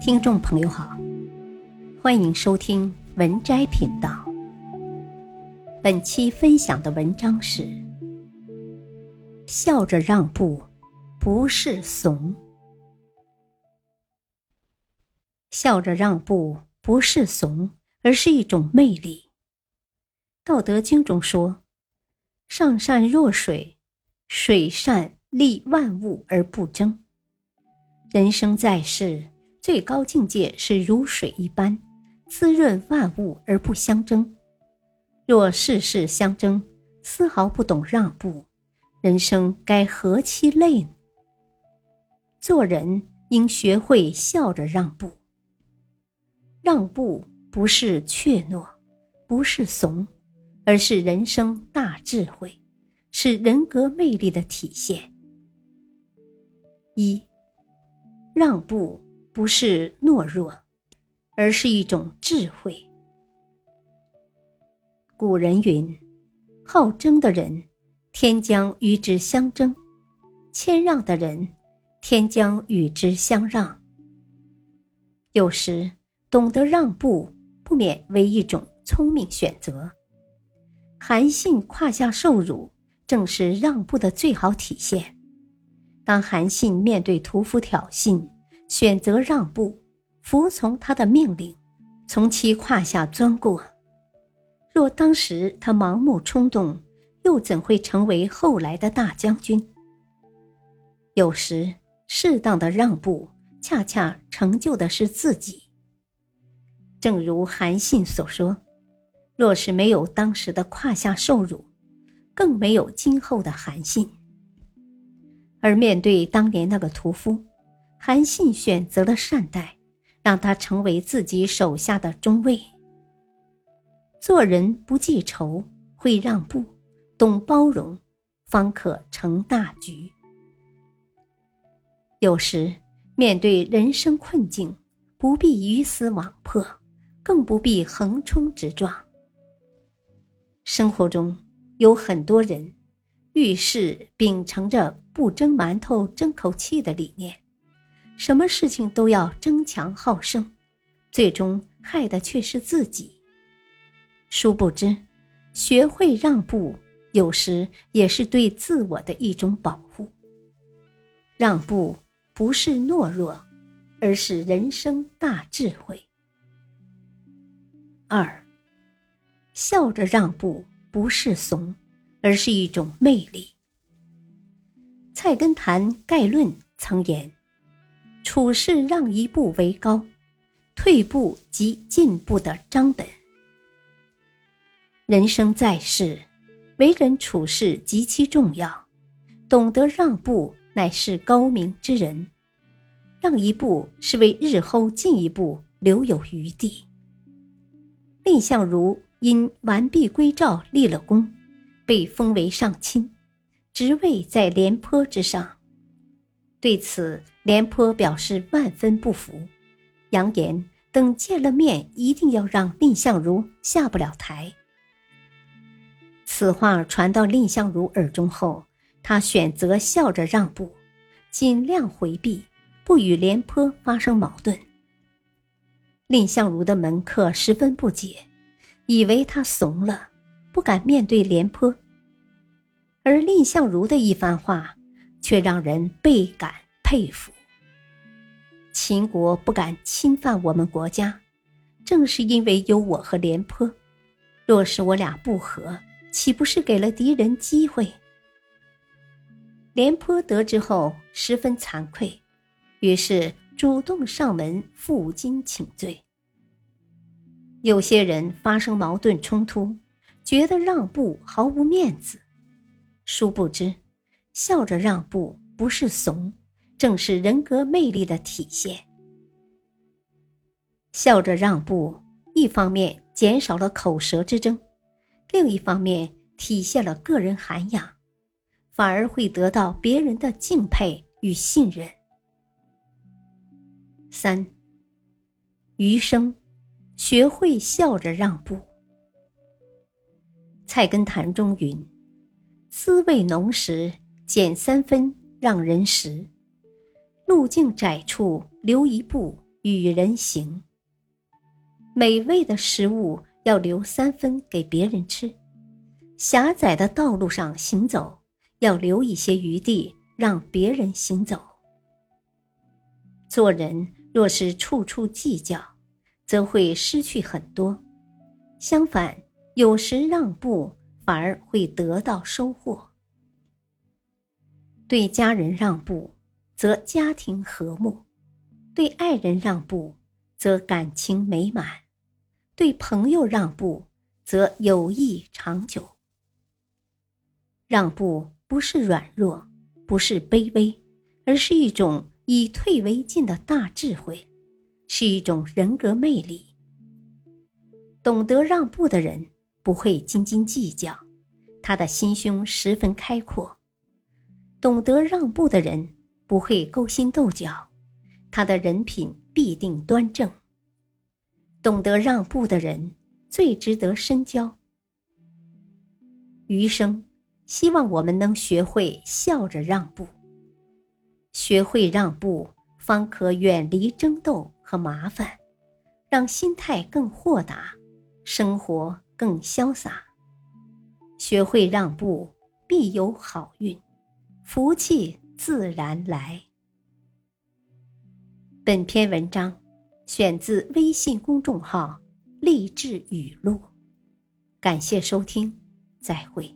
听众朋友好，欢迎收听文摘频道。本期分享的文章是：笑着让步不是怂，笑着让步不是怂，而是一种魅力。道德经中说：“上善若水，水善利万物而不争。”人生在世，最高境界是如水一般，滋润万物而不相争。若事事相争，丝毫不懂让步，人生该何其累呢？做人应学会笑着让步。让步不是怯懦，不是怂，而是人生大智慧，是人格魅力的体现。一。让步不是懦弱，而是一种智慧。古人云：“好争的人，天将与之相争；谦让的人，天将与之相让。”有时，懂得让步，不免为一种聪明选择。韩信胯下受辱，正是让步的最好体现。当韩信面对屠夫挑衅，选择让步，服从他的命令，从其胯下钻过。若当时他盲目冲动，又怎会成为后来的大将军？有时，适当的让步，恰恰成就的是自己。正如韩信所说：“若是没有当时的胯下受辱，更没有今后的韩信。”而面对当年那个屠夫，韩信选择了善待，让他成为自己手下的中尉。做人不记仇，会让步，懂包容，方可成大局。有时面对人生困境，不必鱼死网破，更不必横冲直撞。生活中有很多人。遇事秉承着不争馒头争口气的理念，什么事情都要争强好胜，最终害的却是自己。殊不知，学会让步，有时也是对自我的一种保护。让步不是懦弱，而是人生大智慧。二，笑着让步不是怂。而是一种魅力。《菜根谭概论》曾言：“处事让一步为高，退步即进步的张本。”人生在世，为人处事极其重要，懂得让步乃是高明之人。让一步是为日后进一步留有余地。蔺相如因完璧归赵立了功。被封为上卿，职位在廉颇之上。对此，廉颇表示万分不服，扬言等见了面，一定要让蔺相如下不了台。此话传到蔺相如耳中后，他选择笑着让步，尽量回避，不与廉颇发生矛盾。蔺相如的门客十分不解，以为他怂了。不敢面对廉颇，而蔺相如的一番话，却让人倍感佩服。秦国不敢侵犯我们国家，正是因为有我和廉颇。若是我俩不和，岂不是给了敌人机会？廉颇得知后十分惭愧，于是主动上门负荆请罪。有些人发生矛盾冲突。觉得让步毫无面子，殊不知，笑着让步不是怂，正是人格魅力的体现。笑着让步，一方面减少了口舌之争，另一方面体现了个人涵养，反而会得到别人的敬佩与信任。三，余生，学会笑着让步。菜根谭中云：“滋味浓时减三分让人食，路径窄处留一步与人行。美味的食物要留三分给别人吃，狭窄的道路上行走要留一些余地让别人行走。做人若是处处计较，则会失去很多；相反，有时让步反而会得到收获。对家人让步，则家庭和睦；对爱人让步，则感情美满；对朋友让步，则友谊长久。让步不是软弱，不是卑微，而是一种以退为进的大智慧，是一种人格魅力。懂得让步的人不会斤斤计较，他的心胸十分开阔。懂得让步的人不会勾心斗角，他的人品必定端正。懂得让步的人最值得深交。余生，希望我们能学会笑着让步。学会让步，方可远离争斗和麻烦，让心态更豁达，生活更潇洒。学会让步，必有好运。福气自然来。本篇文章选自微信公众号“励志语录”，感谢收听，再会。